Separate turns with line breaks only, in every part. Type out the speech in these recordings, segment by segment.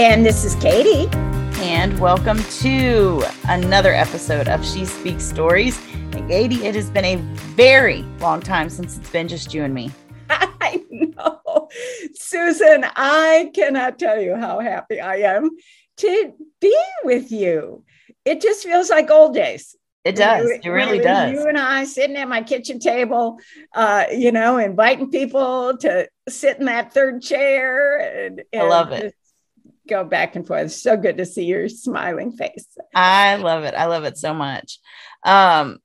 And this is Katie.
And welcome to another episode of She Speaks Stories. And Katie, it has been a very long time since it's been just you and me.
I know. Susan, I cannot tell you how happy I am to be with you. It just feels like old days.
It does. It really does.
You and I sitting at my kitchen table, uh, you know, inviting people to sit in that third chair. And, and
I love it.
Go back and forth. so good to see your smiling face.
I love it. I love it so much. Um,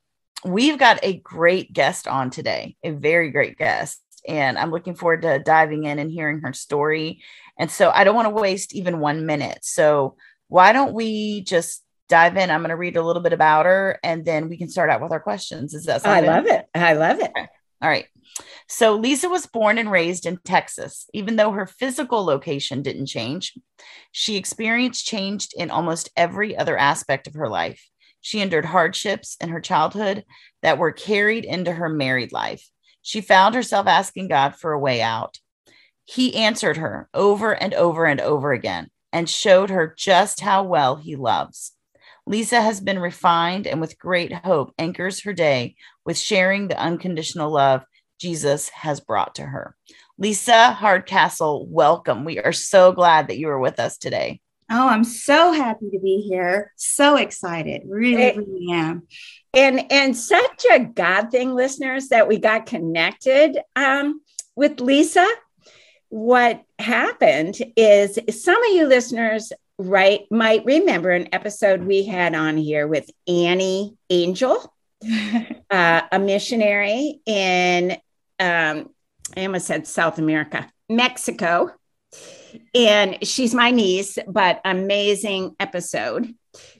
we've got a great guest on today, a very great guest. And I'm looking forward to diving in and hearing her story. And so I don't want to waste even one minute. So why don't we just dive in. I'm going to read a little bit about her and then we can start out with our questions. Is that
I love it. I love it.
Okay. All right. So Lisa was born and raised in Texas. Even though her physical location didn't change, she experienced change in almost every other aspect of her life. She endured hardships in her childhood that were carried into her married life. She found herself asking God for a way out. He answered her over and over and over again and showed her just how well he loves. Lisa has been refined and with great hope anchors her day with sharing the unconditional love Jesus has brought to her. Lisa Hardcastle, welcome. We are so glad that you are with us today.
Oh, I'm so happy to be here. So excited. Really, it, really am.
And and such a God thing, listeners, that we got connected um, with Lisa. What happened is some of you listeners right might remember an episode we had on here with Annie Angel, uh, a missionary in um, I almost said South America, Mexico. And she's my niece, but amazing episode.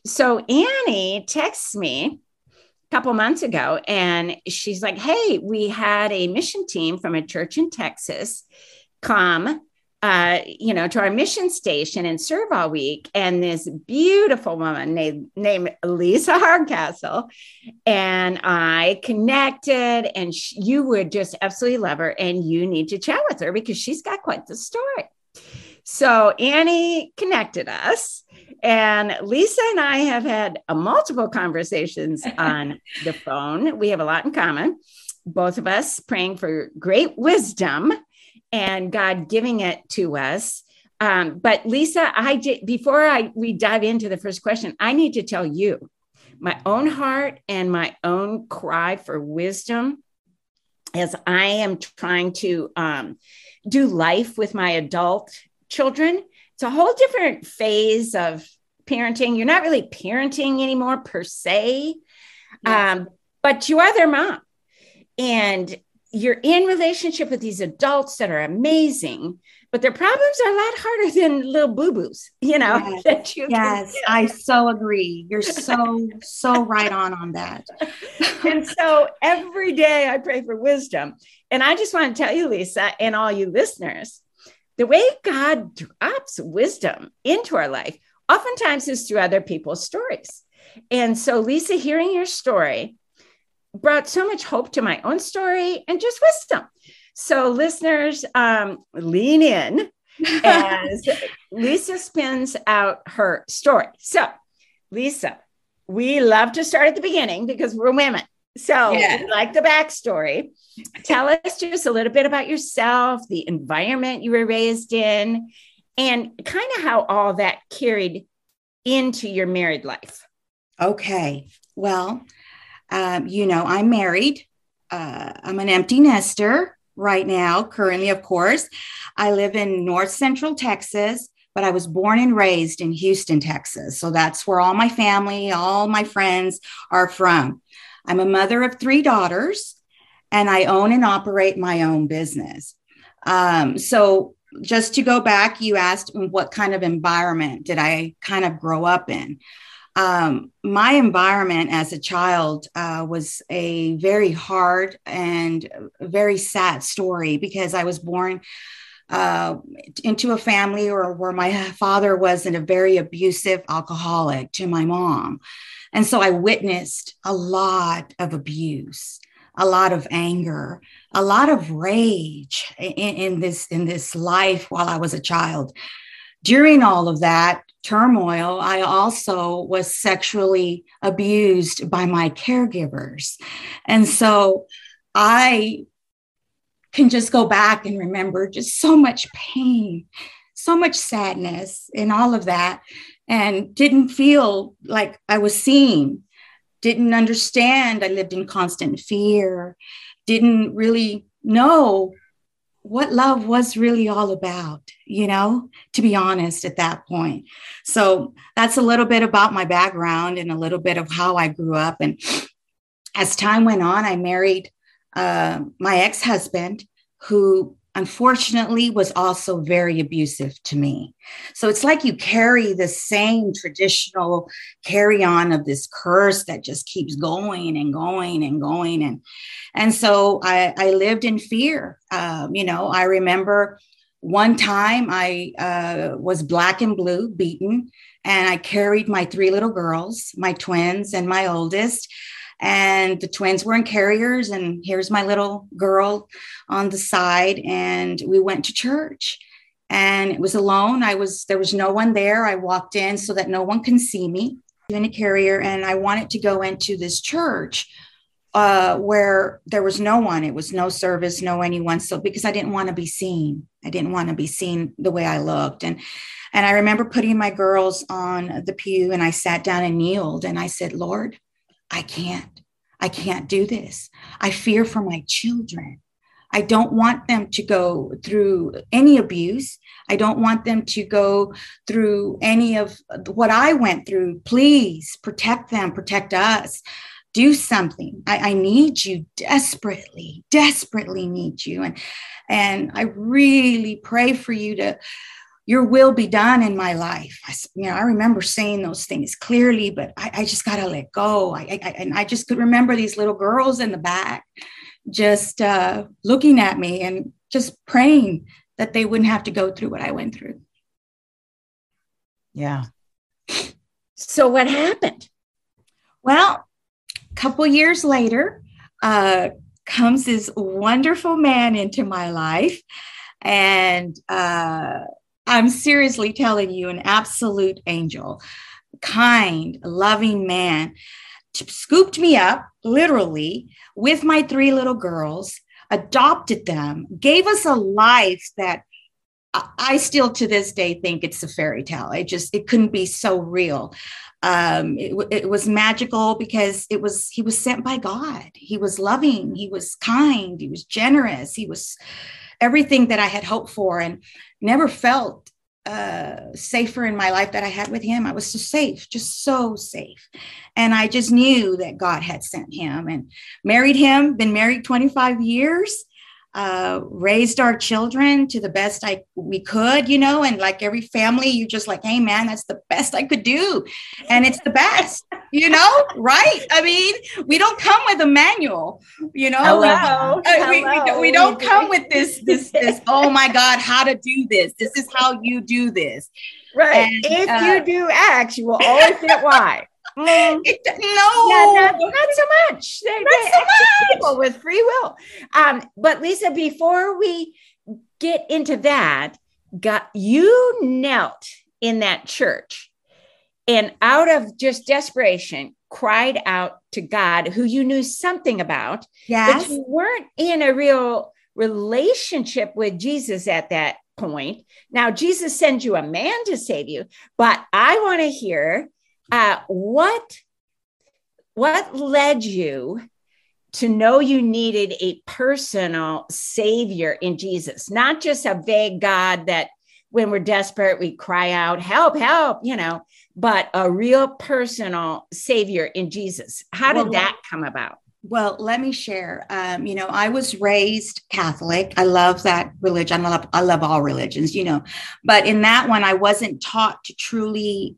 So Annie texts me a couple months ago and she's like, Hey, we had a mission team from a church in Texas come uh, you know, to our mission station and serve all week. And this beautiful woman named, named Lisa Hardcastle and I connected, and she, you would just absolutely love her. And you need to chat with her because she's got quite the story. So Annie connected us, and Lisa and I have had a multiple conversations on the phone. We have a lot in common. Both of us praying for great wisdom and God giving it to us. Um, but Lisa, I did before I we dive into the first question, I need to tell you my own heart and my own cry for wisdom as I am trying to um, do life with my adult children. It's a whole different phase of parenting. You're not really parenting anymore per se, yes. um, but you are their mom. And you're in relationship with these adults that are amazing, but their problems are a lot harder than little boo boos, you know.
Yes, that you yes I so agree. You're so, so right on on that.
and so every day I pray for wisdom. And I just want to tell you, Lisa, and all you listeners, the way God drops wisdom into our life oftentimes is through other people's stories. And so, Lisa, hearing your story, brought so much hope to my own story and just wisdom. So, listeners, um, lean in as Lisa spins out her story. So, Lisa, we love to start at the beginning because we're women. So, yeah. like the backstory, tell us just a little bit about yourself, the environment you were raised in, and kind of how all that carried into your married life.
Okay. Well, um, you know, I'm married. Uh, I'm an empty nester right now, currently, of course. I live in North Central Texas, but I was born and raised in Houston, Texas. So that's where all my family, all my friends are from. I'm a mother of three daughters, and I own and operate my own business. Um, so, just to go back, you asked what kind of environment did I kind of grow up in? Um, my environment as a child uh, was a very hard and very sad story because I was born uh, into a family or where my father was in a very abusive alcoholic to my mom. And so I witnessed a lot of abuse, a lot of anger, a lot of rage in, in this in this life while I was a child. During all of that turmoil, I also was sexually abused by my caregivers. And so I can just go back and remember just so much pain, so much sadness, and all of that, and didn't feel like I was seen didn't understand. I lived in constant fear, didn't really know what love was really all about, you know, to be honest at that point. So that's a little bit about my background and a little bit of how I grew up. And as time went on, I married uh, my ex husband, who unfortunately was also very abusive to me. So it's like you carry the same traditional carry on of this curse that just keeps going and going and going. And, and so I, I lived in fear. Um, you know, I remember one time I uh, was black and blue, beaten, and I carried my three little girls, my twins and my oldest and the twins were in carriers and here's my little girl on the side and we went to church. And it was alone. I was there was no one there. I walked in so that no one can see me. In a carrier and i wanted to go into this church uh, where there was no one. It was no service no anyone. So because i didn't want to be seen. I didn't want to be seen the way i looked. And and i remember putting my girls on the pew and i sat down and kneeled and i said lord I can't. I can't do this. I fear for my children. I don't want them to go through any abuse. I don't want them to go through any of what I went through. Please protect them, protect us. Do something. I, I need you desperately, desperately need you. And, and I really pray for you to your will be done in my life. I, you know, I remember saying those things clearly, but I, I just got to let go. I, I, and I just could remember these little girls in the back just uh, looking at me and just praying that they wouldn't have to go through what I went through.
Yeah.
So what happened?
Well, a couple years later, uh, comes this wonderful man into my life, and uh, I'm seriously telling you, an absolute angel, kind, loving man, scooped me up literally with my three little girls, adopted them, gave us a life that I still to this day think it's a fairy tale. It just it couldn't be so real. Um, it, it was magical because it was he was sent by God. He was loving. He was kind. He was generous. He was everything that I had hoped for and never felt uh, safer in my life that I had with him. I was so safe, just so safe. And I just knew that God had sent him and married him, been married 25 years uh, raised our children to the best I we could, you know, and like every family, you just like, hey man, that's the best I could do, and it's the best, you know, right? I mean, we don't come with a manual, you know.
Hello. Uh,
Hello. We, we, don't, we don't come with this this this. Oh my God, how to do this? This is how you do this.
Right. And, if uh, you do X, you will always get Y.
Mm. It, no,
yeah, not, not, so much. They, not they so much. People with free will. Um, but Lisa, before we get into that, got you knelt in that church and out of just desperation cried out to God, who you knew something about,
yes.
but you weren't in a real relationship with Jesus at that point. Now, Jesus sends you a man to save you, but I want to hear uh, what what led you to know you needed a personal savior in Jesus, not just a vague God that when we're desperate, we cry out, help, help, you know, but a real personal savior in Jesus. How did well, that come about?
Well, let me share. Um, you know, I was raised Catholic. I love that religion. I love, I love all religions, you know, but in that one, I wasn't taught to truly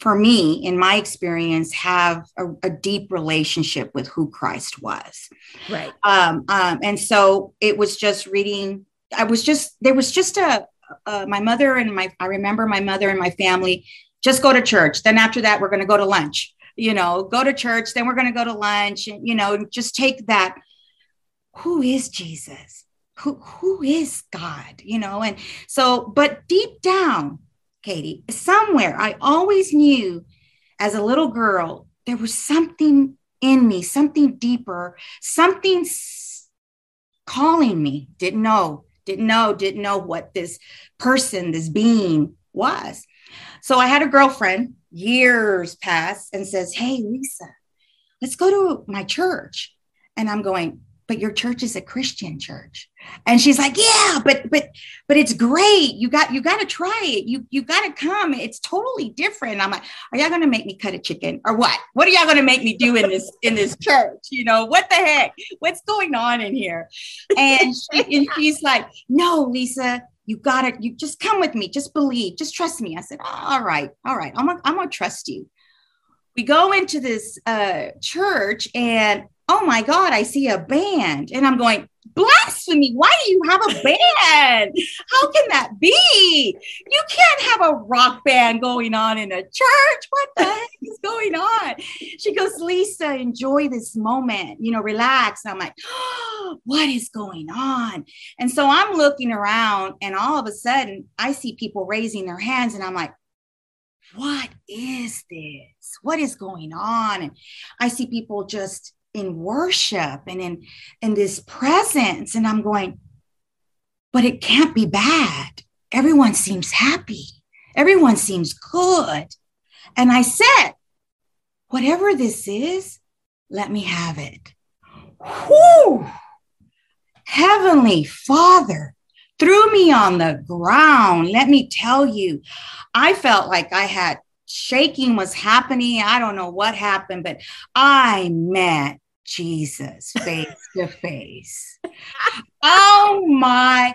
for me, in my experience, have a, a, deep relationship with who Christ was.
Right.
Um, um, and so it was just reading. I was just there was just a, a my mother and my I remember my mother and my family just go to church. Then after that, we're going to go to lunch. You know, go to church. Then we're going to go to lunch, and you know, just take that who is Jesus? Who, who is God? You know, and so, but deep down, Katie, somewhere I always knew as a little girl, there was something in me, something deeper, something calling me. Didn't know, didn't know, didn't know what this person, this being was. So I had a girlfriend, years pass, and says, Hey, Lisa, let's go to my church. And I'm going, but your church is a Christian church. And she's like, yeah, but but but it's great. You got you got to try it. You you got to come. It's totally different. I'm like, are y'all to make me cut a chicken or what? What are y'all to make me do in this in this church? You know, what the heck? What's going on in here? And she and she's like, no, Lisa, you got to you just come with me. Just believe. Just trust me. I said, all right, all right. I'm gonna, I'm to trust you. We go into this uh, church and oh my God, I see a band. And I'm going, blasphemy. Why do you have a band? How can that be? You can't have a rock band going on in a church. What the heck is going on? She goes, Lisa, enjoy this moment, you know, relax. And I'm like, oh, what is going on? And so I'm looking around, and all of a sudden, I see people raising their hands, and I'm like, what is this? What is going on? And I see people just in worship and in in this presence. And i'm going but it can't be bad. Everyone seems happy. Everyone seems good. And i said whatever this is let me have it. Whew! heavenly father threw me on the ground. Let me tell you i felt like i had shaking was happening. I don't know what happened, but I met Jesus face to face. Oh my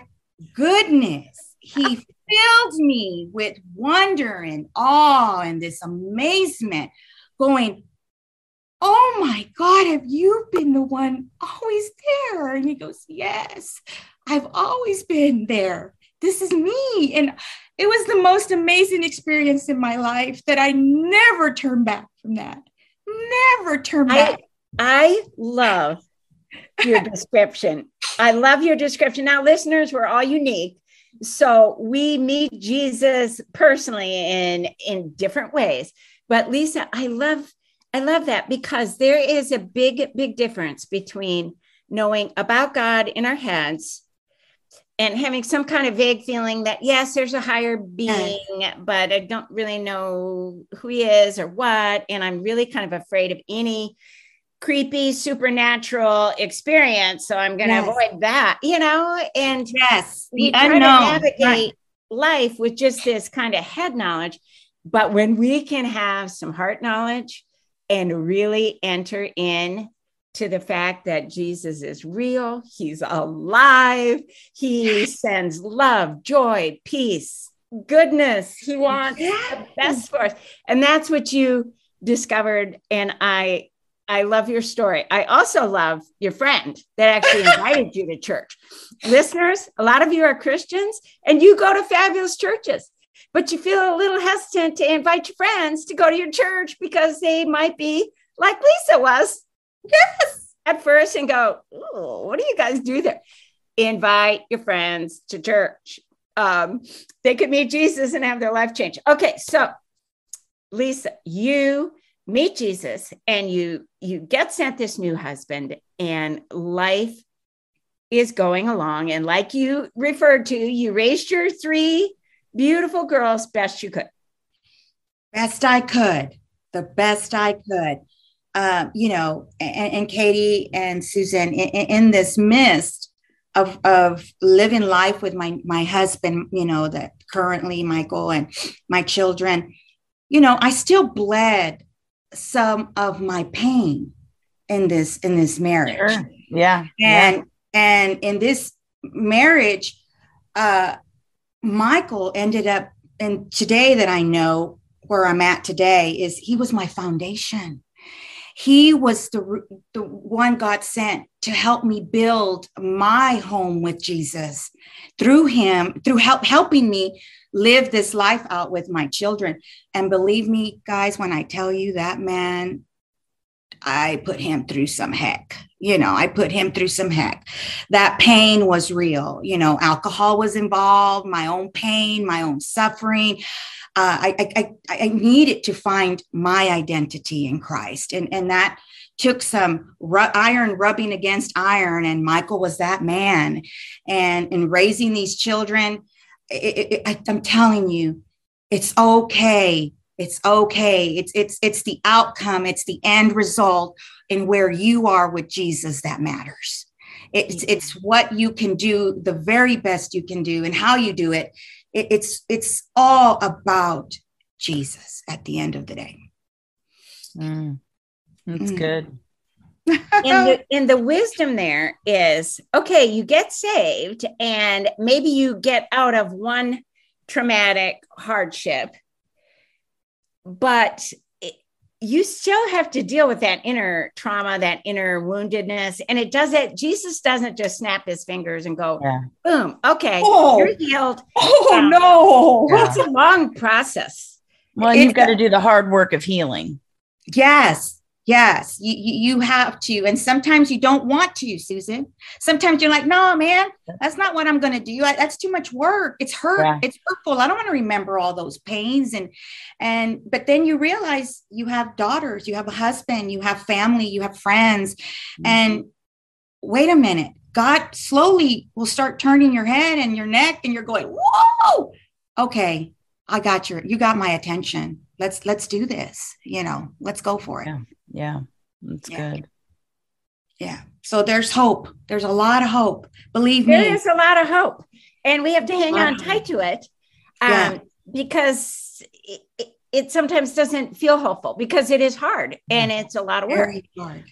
goodness. He filled me with wonder and awe and this amazement, going, Oh my God, have you been the one always there? And he goes, Yes, I've always been there. This is me. And it was the most amazing experience in my life that I never turn back from that. Never turn back.
I love your description. I love your description. Now, listeners, we're all unique. So we meet Jesus personally in in different ways. But Lisa, I love I love that because there is a big big difference between knowing about God in our heads and having some kind of vague feeling that yes there's a higher being but i don't really know who he is or what and i'm really kind of afraid of any creepy supernatural experience so i'm going to yes. avoid that you know and
yes
we try unknown. to navigate right. life with just this kind of head knowledge but when we can have some heart knowledge and really enter in to the fact that Jesus is real, he's alive, he sends love, joy, peace, goodness. He wants the best for us. And that's what you discovered and I I love your story. I also love your friend that actually invited you to church. Listeners, a lot of you are Christians and you go to fabulous churches, but you feel a little hesitant to invite your friends to go to your church because they might be like Lisa was. Yes. At first and go, what do you guys do there? Invite your friends to church. Um, they could meet Jesus and have their life change. Okay, so Lisa, you meet Jesus and you you get sent this new husband and life is going along. And like you referred to you raised your three beautiful girls best you could.
Best i could. The best i could. Uh, you know and, and, katie and susan in, in this mist of, of living life with my my husband you know that currently michael and my children you know i still bled some of my pain in this in this marriage. Sure.
Yeah.
And yeah. and in this marriage, uh Michael ended up and today that I know where I'm at today is he was my foundation. He was the, the one God sent to help me build my home with Jesus. Through him, through help helping me live this life out with my children. And believe me, guys, when I tell you that man, I put him through some heck. you know i put him through some heck that pain was real you know alcohol was involved my own pain my own suffering uh, I, I, I needed to find my identity in christ and, and that took some ru- iron rubbing against iron and michael was that man and in raising these children it, it, I, i'm telling you it's okay it's okay it's it's it's the outcome it's the end result and where you are with Jesus that matters. It's it's what you can do, the very best you can do, and how you do it. it it's it's all about Jesus at the end of the day.
Mm, that's mm. good.
and, the, and the wisdom there is okay, you get saved, and maybe you get out of one traumatic hardship, but you still have to deal with that inner trauma, that inner woundedness. And it does it. Jesus doesn't just snap his fingers and go, yeah. boom, okay, oh. you're healed.
Oh, um, no.
Yeah. It's a long process.
Well, you've got to do the hard work of healing.
Yes. Yes, you, you have to. And sometimes you don't want to, Susan. Sometimes you're like, no, man, that's not what I'm going to do. I, that's too much work. It's hurt. Yeah. It's hurtful. I don't want to remember all those pains. And, and, but then you realize you have daughters, you have a husband, you have family, you have friends. Mm-hmm. And wait a minute, God slowly will start turning your head and your neck and you're going, whoa, okay, I got your, you got my attention. Let's, let's do this. You know, let's go for it.
Yeah. Yeah, that's yeah. good.
Yeah. So there's hope. There's a lot of hope. Believe me.
There is a lot of hope. And we have to hang on tight to it um, yeah. because it, it, it, sometimes doesn't feel hopeful because it is hard and it's a lot of work.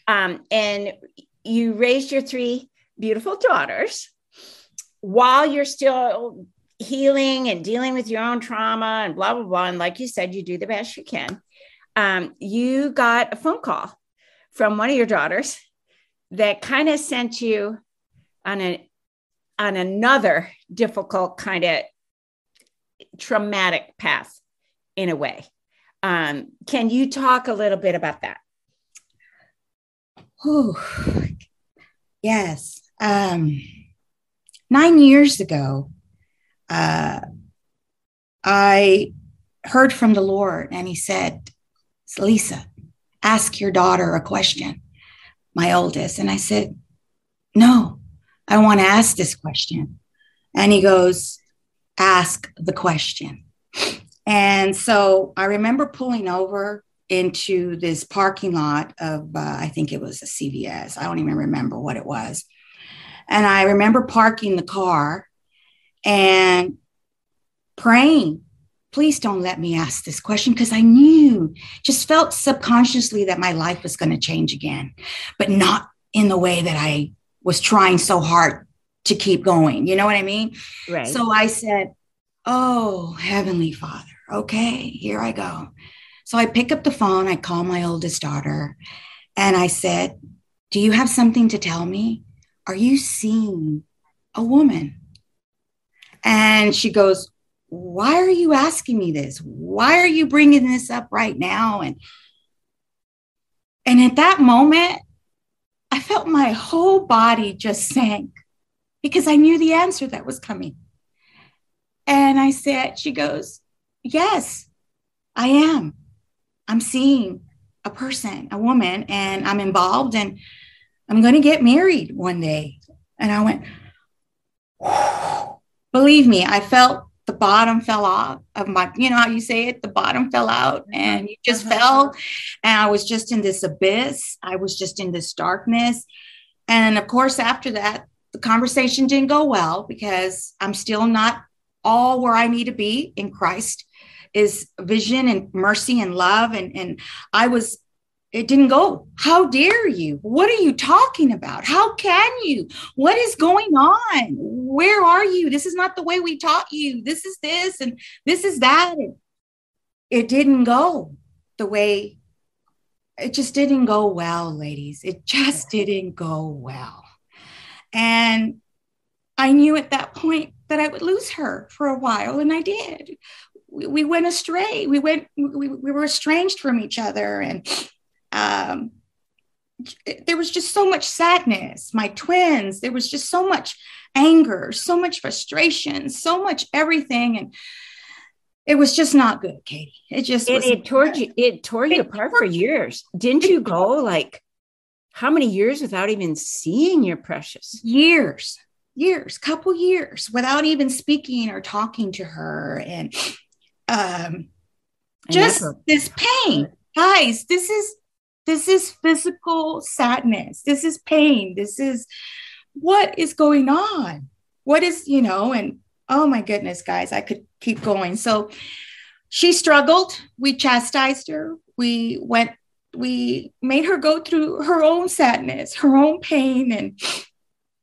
Um, and you raised your three beautiful daughters while you're still healing and dealing with your own trauma and blah, blah, blah. And like you said, you do the best you can um, you got a phone call from one of your daughters that kind of sent you on a on another difficult kind of traumatic path in a way. Um, can you talk a little bit about that?
Oh, yes. Um, nine years ago, uh, I heard from the Lord, and He said, Lisa, ask your daughter a question, my oldest. And I said, No, I want to ask this question. And he goes, Ask the question. And so I remember pulling over into this parking lot of, uh, I think it was a CVS. I don't even remember what it was. And I remember parking the car and praying please don't let me ask this question because I knew, just felt subconsciously that my life was going to change again, but not in the way that I was trying so hard to keep going. You know what I mean? Right. So I said, Oh, Heavenly Father, okay, here I go. So I pick up the phone, I call my oldest daughter, and I said, Do you have something to tell me? Are you seeing a woman? And she goes, why are you asking me this? Why are you bringing this up right now? And and at that moment, I felt my whole body just sank because I knew the answer that was coming. And I said, she goes, Yes, I am. I'm seeing a person, a woman, and I'm involved and I'm going to get married one day. And I went, believe me, I felt the bottom fell off of my, you know how you say it, the bottom fell out and you just uh-huh. fell. And I was just in this abyss. I was just in this darkness. And of course, after that, the conversation didn't go well because I'm still not all where I need to be in Christ is vision and mercy and love. And, and I was it didn't go. How dare you? What are you talking about? How can you? What is going on? Where are you? This is not the way we taught you. This is this and this is that. It didn't go the way it just didn't go well, ladies. It just didn't go well. And I knew at that point that I would lose her for a while, and I did. We, we went astray. We went, we, we were estranged from each other. And um, there was just so much sadness. My twins, there was just so much anger, so much frustration, so much everything. And it was just not good, Katie. It just
it, it tore you it tore you it apart for years. Didn't you go like how many years without even seeing your precious?
Years, years, couple years without even speaking or talking to her. And um just this pain. Guys, this is this is physical sadness. This is pain. This is what is going on? What is, you know, and oh my goodness, guys, I could keep going. So she struggled. We chastised her. We went, we made her go through her own sadness, her own pain. And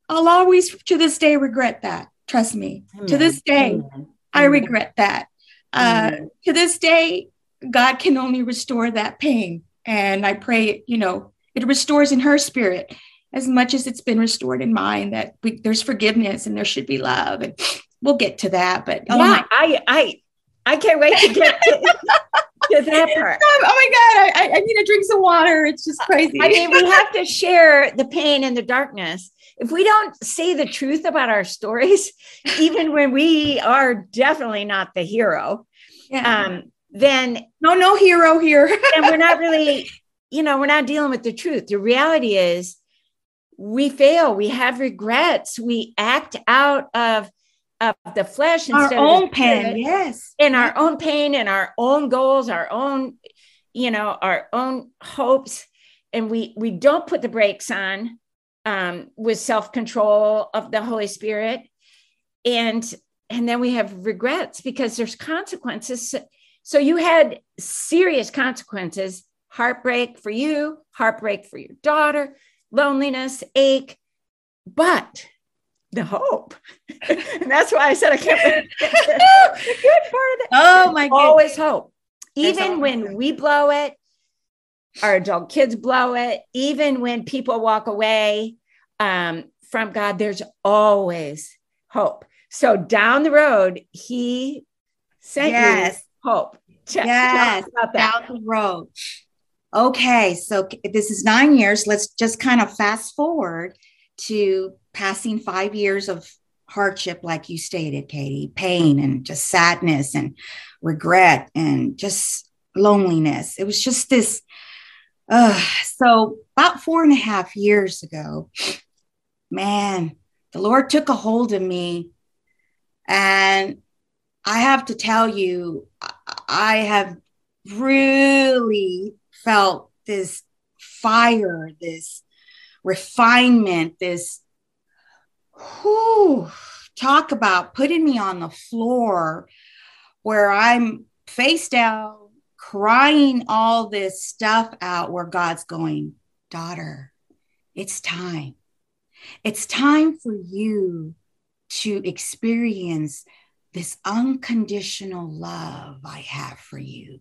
I'll always, to this day, regret that. Trust me. Amen. To this day, Amen. I regret that. Uh, to this day, God can only restore that pain. And I pray, you know, it restores in her spirit as much as it's been restored in mine that we, there's forgiveness and there should be love. And we'll get to that. But
oh yeah, my- I I I can't wait to get to, to that part.
Oh my God, I, I need to drink some water. It's just crazy.
I mean, we have to share the pain and the darkness. If we don't say the truth about our stories, even when we are definitely not the hero, yeah. um, then
no, no hero here.
and we're not really, you know, we're not dealing with the truth. The reality is we fail, we have regrets, we act out of of the flesh
our own pain. Yes.
In our own pain and our own goals our own you know our own hopes. And we we don't put the brakes on um, with self-control of the holy spirit. And and then we have regrets because there's consequences so you had serious consequences heartbreak for you heartbreak for your daughter loneliness ache but the hope. and that's why I said I can't. the good part of it.
Oh my
god! Always hope. Even when we blow it, our adult kids blow it. Even when people walk away um, from God, there's always hope. So down the road, He sent yes. Hope.
yes, down the road. Okay, so this is nine years. Let's just kind of fast forward to passing five years of hardship, like you stated, Katie, pain and just sadness and regret and just loneliness. It was just this. Uh, so, about four and a half years ago, man, the Lord took a hold of me. And I have to tell you, I have really felt this fire, this refinement, this whew, talk about putting me on the floor where I'm face down, crying all this stuff out, where God's going, daughter, it's time. It's time for you to experience this unconditional love I have for you.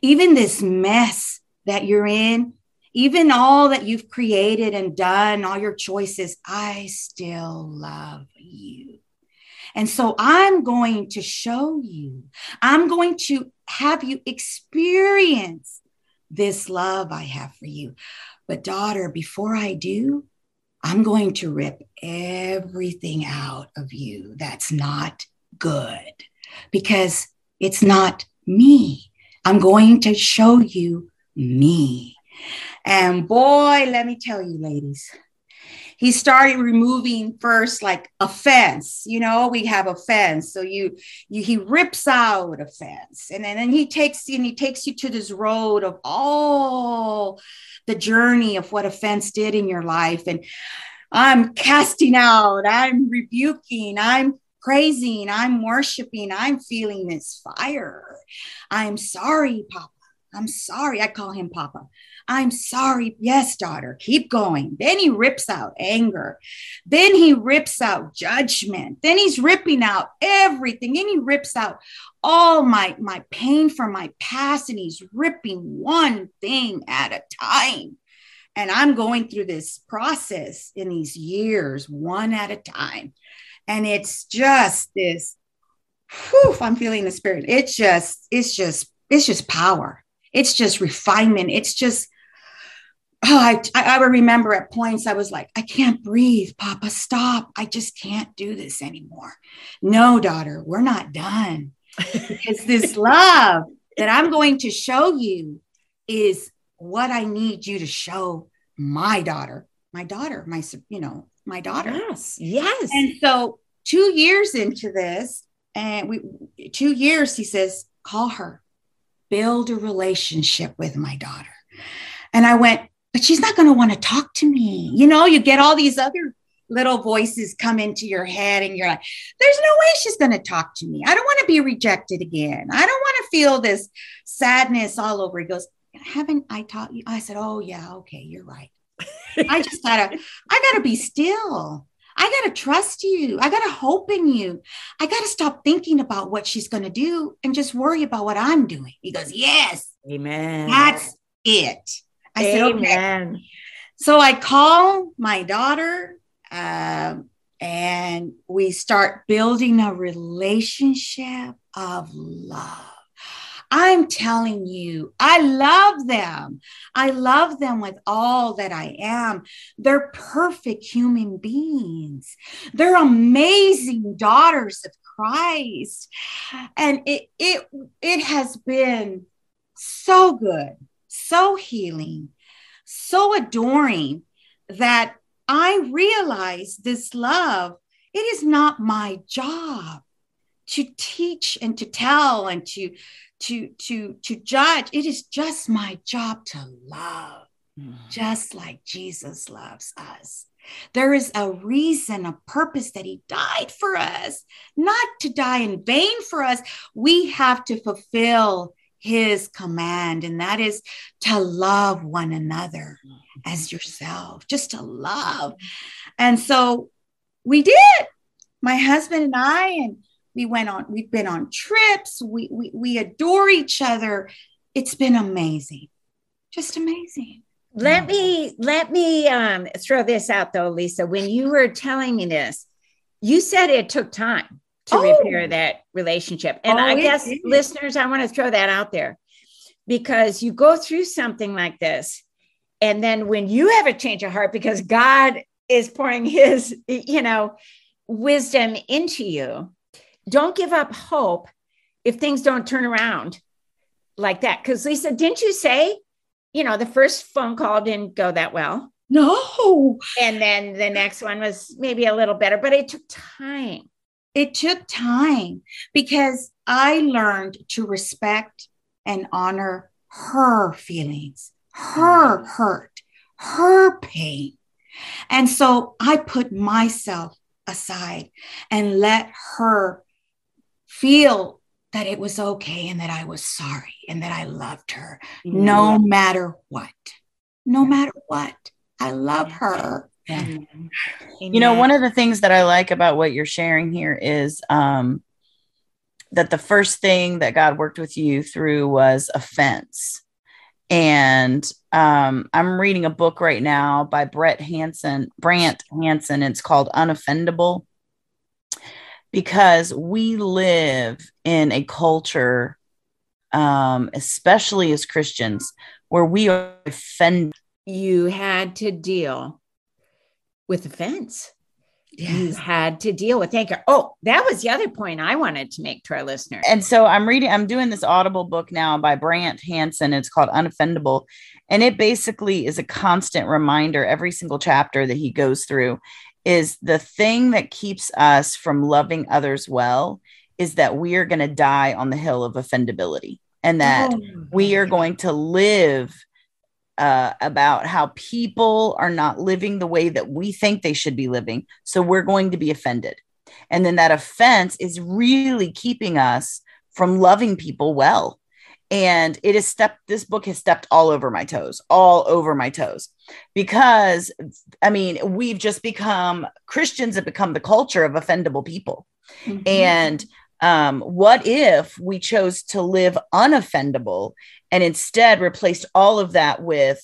Even this mess that you're in, even all that you've created and done, all your choices, I still love you. And so I'm going to show you, I'm going to have you experience this love I have for you. But, daughter, before I do, I'm going to rip everything out of you that's not good because it's not me. I'm going to show you me. And boy, let me tell you, ladies, he started removing first like a fence. You know we have a fence. So you, you he rips out a fence and then, and he takes and he takes you to this road of all the journey of what a fence did in your life. And i'm casting out. I'm rebuking. I'm praising i'm worshiping i'm feeling this fire i'm sorry papa i'm sorry i call him papa I'm sorry. Yes, daughter, keep going. Then he rips out anger. Then he rips out judgment. Then he's ripping out everything. Then he rips out all my, my pain from my past and he's ripping one thing at a time. And I'm going through this process in these years, one at a time. And it's just this, whew, I'm feeling the spirit. It's just, it's just, it's just power. It's just refinement. It's just oh, I, I remember at points I was like, I can't breathe, Papa, stop. I just can't do this anymore. No, daughter, we're not done. because this love that I'm going to show you is what I need you to show my daughter, my daughter, my, you know, my daughter.
Yes. Yes.
And so two years into this, and we, two years, he says, call her, build a relationship with my daughter. And I went, but she's not going to want to talk to me. You know, you get all these other little voices come into your head and you're like, there's no way she's going to talk to me. I don't want to be rejected again. I don't want to feel this sadness all over. He goes, haven't I taught you? I said, oh yeah, okay, you're right. I just gotta, I gotta be still. I gotta trust you. I gotta hope in you. I gotta stop thinking about what she's gonna do and just worry about what I'm doing. He goes, yes,
amen.
That's it. I
Amen. said, okay.
So I call my daughter uh, and we start building a relationship of love. I'm telling you, I love them. I love them with all that I am. They're perfect human beings. They're amazing daughters of Christ. And it it it has been so good so healing, so adoring that I realize this love, it is not my job to teach and to tell and to to to to judge. It is just my job to love mm. just like jesus loves us. There is a reason a purpose that he died for us not to die in vain for us. We have to fulfill his command, and that is to love one another as yourself, just to love. And so we did, my husband and I, and we went on, we've been on trips, we, we, we adore each other. It's been amazing, just amazing.
Let me let me um, throw this out though, Lisa. When you were telling me this, you said it took time to oh. repair that relationship. And oh, I guess is. listeners, I want to throw that out there because you go through something like this. And then when you have a change of heart, because God is pouring his, you know, wisdom into you, don't give up hope if things don't turn around like that. Because Lisa, didn't you say, you know, the first phone call didn't go that well?
No.
And then the next one was maybe a little better, but it took time
it took time because I learned to respect and honor her feelings, her mm. hurt, her pain. And so I put myself aside and let her feel that it was okay and that I was sorry and that I loved her no matter what. No matter what. I love her. Yeah.
You know, one of the things that I like about what you're sharing here is um, that the first thing that God worked with you through was offense. And um, I'm reading a book right now by Brett Hanson, Brant Hanson. It's called Unoffendable because we live in a culture, um, especially as Christians, where we are offended.
You had to deal with offense. Yes. You had to deal with anger. Oh, that was the other point I wanted to make to our listeners.
And so I'm reading, I'm doing this audible book now by Brant Hanson. It's called Unoffendable. And it basically is a constant reminder every single chapter that he goes through is the thing that keeps us from loving others well is that we are going to die on the hill of offendability and that oh, we are going to live uh, about how people are not living the way that we think they should be living. So we're going to be offended. And then that offense is really keeping us from loving people well. And it has stepped, this book has stepped all over my toes, all over my toes. Because, I mean, we've just become Christians have become the culture of offendable people. Mm-hmm. And um, what if we chose to live unoffendable and instead replaced all of that with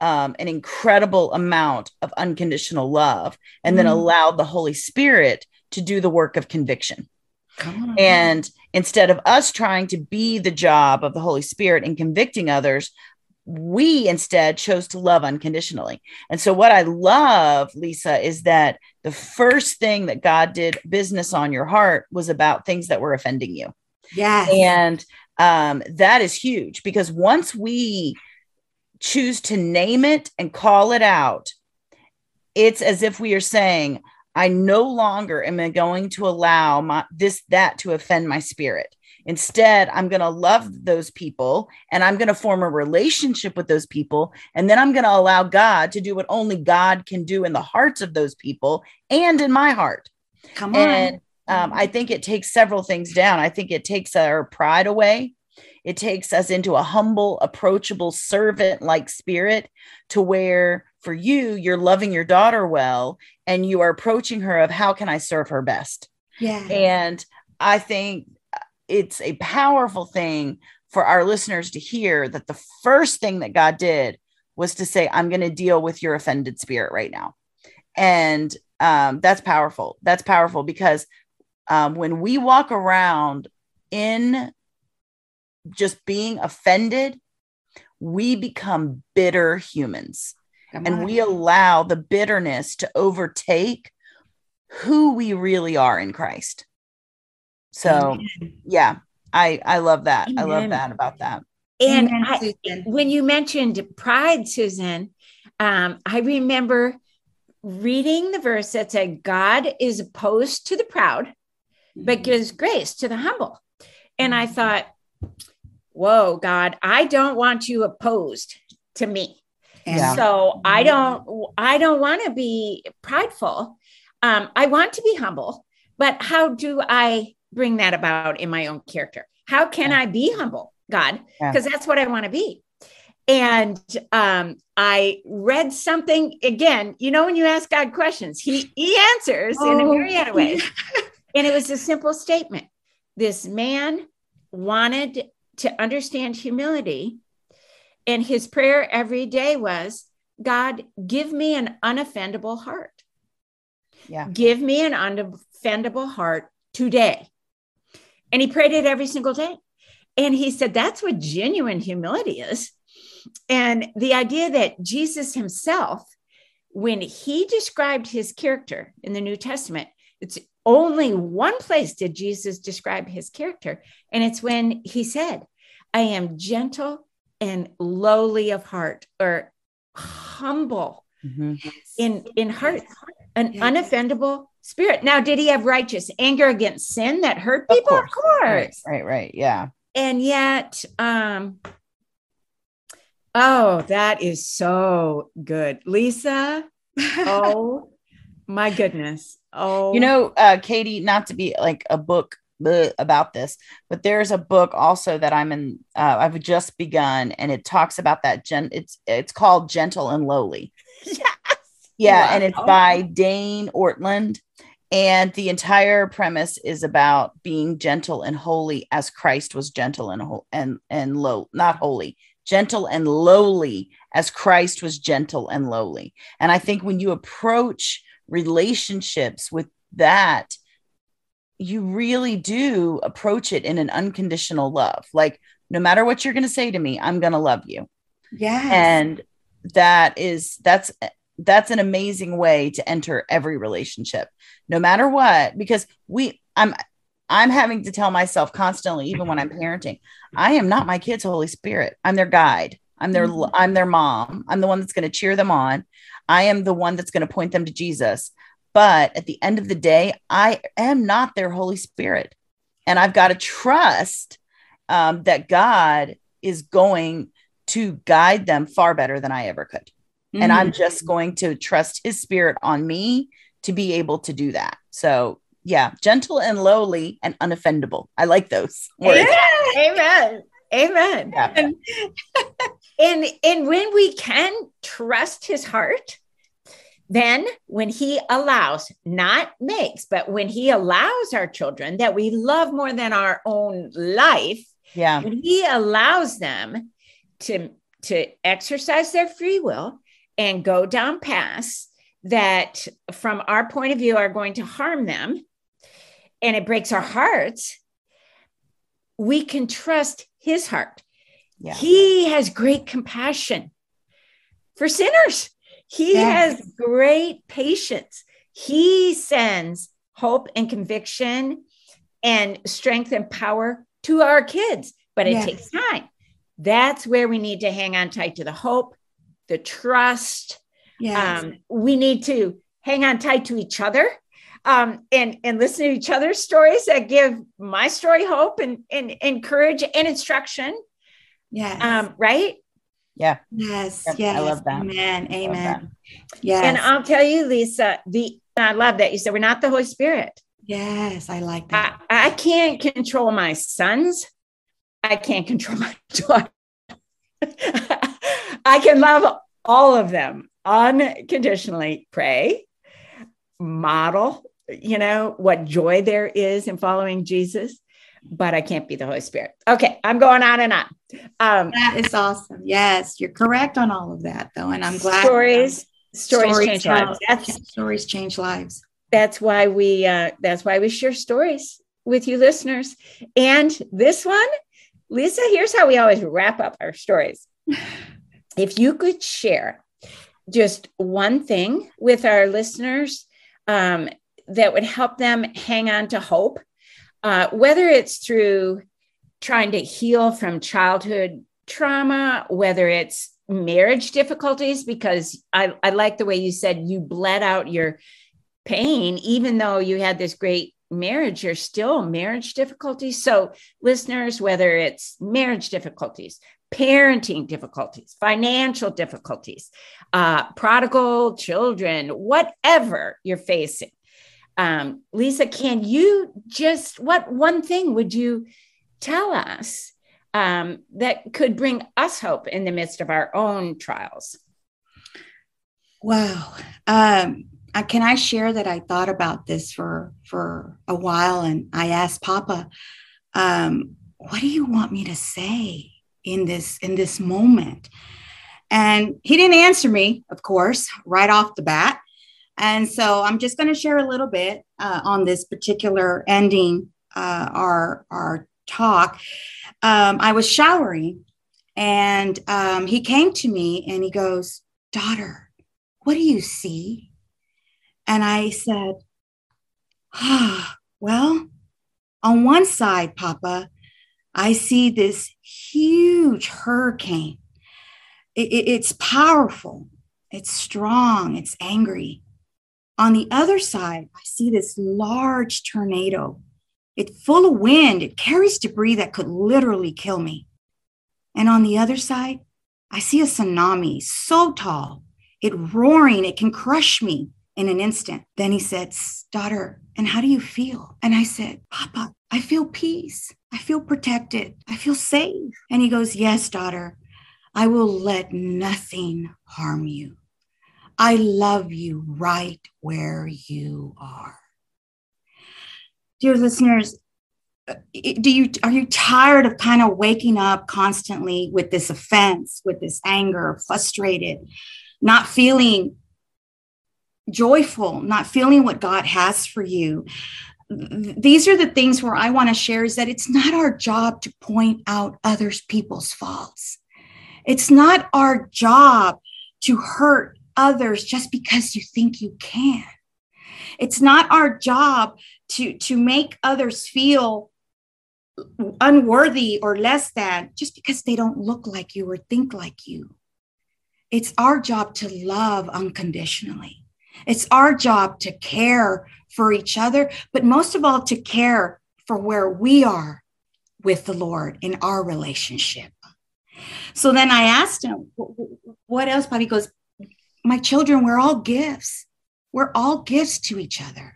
um, an incredible amount of unconditional love and mm. then allowed the Holy Spirit to do the work of conviction? And instead of us trying to be the job of the Holy Spirit and convicting others, we instead chose to love unconditionally. And so, what I love, Lisa, is that the first thing that God did business on your heart was about things that were offending you.
Yes.
And um, that is huge because once we choose to name it and call it out, it's as if we are saying, I no longer am going to allow my this that to offend my spirit. Instead, I'm going to love those people and I'm going to form a relationship with those people. And then I'm going to allow God to do what only God can do in the hearts of those people and in my heart.
Come on.
And um, I think it takes several things down. I think it takes our pride away. It takes us into a humble, approachable, servant like spirit to where for you, you're loving your daughter well and you are approaching her of how can I serve her best?
Yeah.
And I think it's a powerful thing for our listeners to hear that the first thing that God did was to say, I'm going to deal with your offended spirit right now. And um, that's powerful. That's powerful because um, when we walk around in just being offended, we become bitter humans and we allow the bitterness to overtake who we really are in Christ. So, Amen. yeah, I I love that. Amen. I love that about that.
And Amen, I, when you mentioned pride, Susan, um, I remember reading the verse that said, "God is opposed to the proud, but mm-hmm. gives grace to the humble." And I thought, "Whoa, God, I don't want you opposed to me." Yeah. So I don't I don't want to be prideful. Um, I want to be humble, but how do I bring that about in my own character? How can yeah. I be humble, God? Because yeah. that's what I want to be. And um, I read something again. You know, when you ask God questions, He He answers oh. in a myriad of ways. and it was a simple statement. This man wanted to understand humility and his prayer every day was, God, give me an unoffendable heart.
Yeah.
Give me an unoffendable heart today. And he prayed it every single day. And he said, that's what genuine humility is. And the idea that Jesus himself, when he described his character in the New Testament, it's only one place did Jesus describe his character. And it's when he said, I am gentle and lowly of heart or humble mm-hmm. in in heart an yeah. unoffendable spirit. Now did he have righteous anger against sin that hurt people?
of course, of course. Right, right right. Yeah.
And yet um oh that is so good. Lisa? Oh my goodness. Oh.
You know uh katie not to be like a book about this, but there's a book also that I'm in. Uh, I've just begun, and it talks about that. Gen, it's it's called Gentle and Lowly. Yes. Yeah, wow. and it's by Dane Ortlund, and the entire premise is about being gentle and holy as Christ was gentle and and and low, not holy, gentle and lowly as Christ was gentle and lowly. And I think when you approach relationships with that you really do approach it in an unconditional love. Like, no matter what you're going to say to me, I'm going to love you.
Yeah.
And that is, that's, that's an amazing way to enter every relationship, no matter what, because we, I'm, I'm having to tell myself constantly, even when I'm parenting, I am not my kid's Holy Spirit. I'm their guide. I'm their, mm-hmm. I'm their mom. I'm the one that's going to cheer them on. I am the one that's going to point them to Jesus. But at the end of the day, I am not their Holy Spirit. And I've got to trust um, that God is going to guide them far better than I ever could. Mm-hmm. And I'm just going to trust his spirit on me to be able to do that. So, yeah, gentle and lowly and unoffendable. I like those
words. Yeah, amen. Amen. Yeah. And, and and when we can trust his heart, then when he allows not makes but when he allows our children that we love more than our own life
yeah
when he allows them to to exercise their free will and go down paths that from our point of view are going to harm them and it breaks our hearts we can trust his heart Yeah. He has great compassion for sinners. He yes. has great patience. He sends hope and conviction and strength and power to our kids, but it yes. takes time. That's where we need to hang on tight to the hope, the trust. Yes. Um, we need to hang on tight to each other um, and and listen to each other's stories that give my story hope and and encourage and instruction.
Yes.
Um, right.
Yeah.
Yes. Yes. I
love that.
Amen. Amen. Yes.
And I'll tell you, Lisa, the I love that you said we're not the Holy Spirit.
Yes, I like that.
I, I can't control my sons. I can't control my daughter. I can love all of them unconditionally. Pray, model you know, what joy there is in following Jesus, but I can't be the Holy Spirit. Okay, I'm going on and on.
Um, that is awesome. Yes, you're correct on all of that, though, and I'm glad.
Stories, stories, stories change lives.
That's, stories change lives.
That's why we. Uh, that's why we share stories with you, listeners. And this one, Lisa. Here's how we always wrap up our stories. if you could share just one thing with our listeners um, that would help them hang on to hope, uh, whether it's through trying to heal from childhood trauma, whether it's marriage difficulties, because I, I like the way you said you bled out your pain, even though you had this great marriage, you're still marriage difficulties. So, listeners, whether it's marriage difficulties, parenting difficulties, financial difficulties, uh, prodigal children, whatever you're facing, um, Lisa, can you just, what one thing would you tell us um, that could bring us hope in the midst of our own trials?
Wow. Um, I, can I share that I thought about this for for a while, and I asked Papa, um, "What do you want me to say in this in this moment?" And he didn't answer me, of course, right off the bat. And so I'm just going to share a little bit uh, on this particular ending uh, our our talk. Um, I was showering, and um, he came to me and he goes, "Daughter, what do you see?" And I said, "Ah, well, on one side, Papa, I see this huge hurricane. It, it, it's powerful, it's strong, it's angry." On the other side, I see this large tornado. It's full of wind. It carries debris that could literally kill me. And on the other side, I see a tsunami so tall, it roaring, it can crush me in an instant. Then he said, Daughter, and how do you feel? And I said, Papa, I feel peace. I feel protected. I feel safe. And he goes, Yes, daughter, I will let nothing harm you. I love you right where you are. Dear listeners, do you are you tired of kind of waking up constantly with this offense, with this anger, frustrated, not feeling joyful, not feeling what God has for you? These are the things where I want to share is that it's not our job to point out others people's faults. It's not our job to hurt others just because you think you can. It's not our job to, to make others feel unworthy or less than just because they don't look like you or think like you. It's our job to love unconditionally. It's our job to care for each other, but most of all, to care for where we are with the Lord in our relationship. So then I asked him, What else? He goes, my children, we're all gifts. We're all gifts to each other.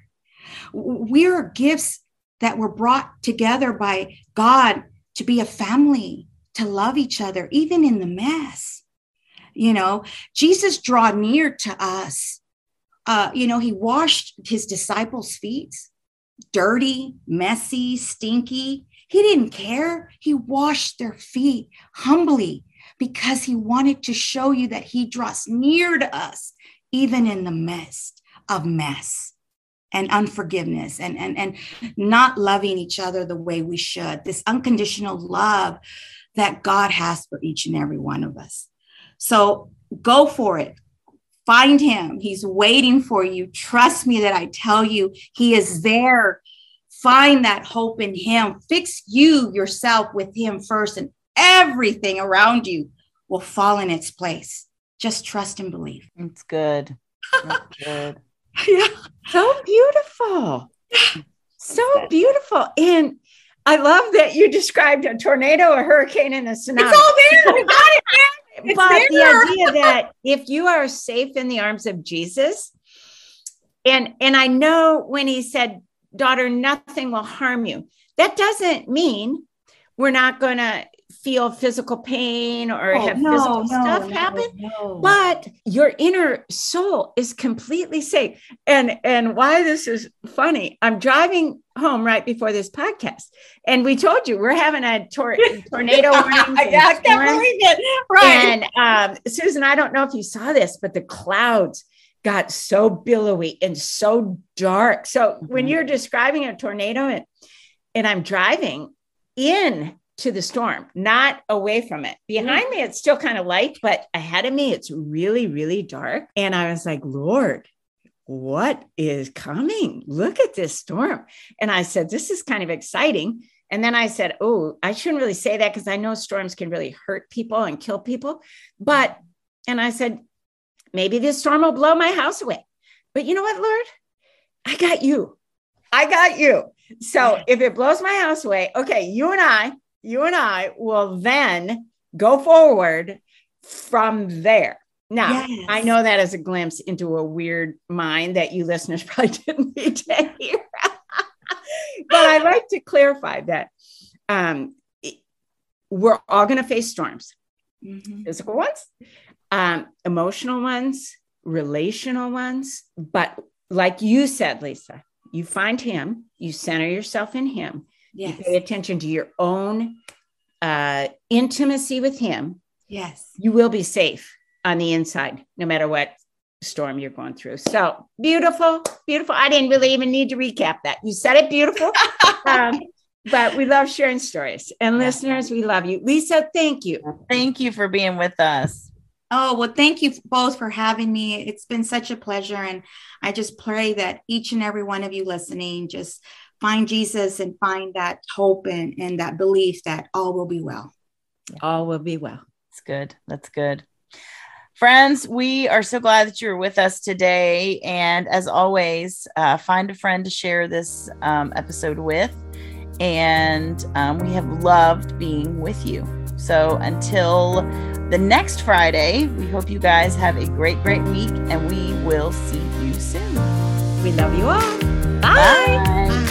We're gifts that were brought together by God to be a family, to love each other, even in the mess. You know, Jesus draw near to us. Uh, you know, he washed his disciples' feet, dirty, messy, stinky. He didn't care. He washed their feet humbly because he wanted to show you that he draws near to us, even in the midst of mess and unforgiveness and, and, and not loving each other the way we should. This unconditional love that God has for each and every one of us. So go for it. Find him. He's waiting for you. Trust me that I tell you, he is there. Find that hope in him. Fix you yourself with him first, and everything around you will fall in its place. Just trust and believe.
It's good. That's good.
yeah. So beautiful. So beautiful. And I love that you described a tornado, a hurricane, and a tsunami.
It's all there. We got it, man. It's
but
there.
the idea that if you are safe in the arms of Jesus, and and I know when he said, "Daughter, nothing will harm you," that doesn't mean we're not going to feel physical pain or
Oh,
have
no,
physical
no,
stuff
no,
happen but your inner soul is completely safe and and why this is funny i'm driving home right before this podcast and we told you we're having a tor- tornado warning
yeah, I can't believe it. Right.
and um, susan i don't know if you saw this but the clouds got so billowy and so dark so when
Mhm.
you're describing a tornado and, and i'm driving in to the storm, not away from it. Mm. Behind me, it's still kind of light, but ahead of me, it's really, really dark. And I was like, Lord, what is coming? Look at this storm. And I said, This is kind of exciting. And then I said, Oh, I shouldn't really say that because I know storms can really hurt people and kill people. But, and I said, Maybe this storm will blow my house away. But you know what, Lord? I got you. I got you. So if it blows my house away, okay, you and I, you and I will then go forward from there. Now,
Yes.
I know that is a glimpse into a weird mind that you listeners probably didn't need to hear. but I like to clarify that um, we're all going to face storms
Mhm.
physical ones, um, emotional ones, relational ones. But like you said, Lisa, you find him, you center yourself in him,
Yes.
you pay attention to your own uh, intimacy with him,
Yes.
you will be safe on the inside, no matter what storm you're going through. So beautiful, beautiful. I didn't really even need to recap that. You said it beautiful. um, but we love sharing stories. And listeners, we love you. Lisa, thank you.
Thank you for being with us.
Oh, well, thank you both for having me. It's been such a pleasure. And I just pray that each and every one of you listening just find Jesus and find that hope and, and that belief that all will be well.
All will be well.
That's good. That's good. Friends, we are so glad that you're with us today. And as always, uh, find a friend to share this um, episode with. And um, we have loved being with you. So until the next Friday, we hope you guys have a great, great week and we will see you soon.
We love you all. Bye.
Bye.
Bye.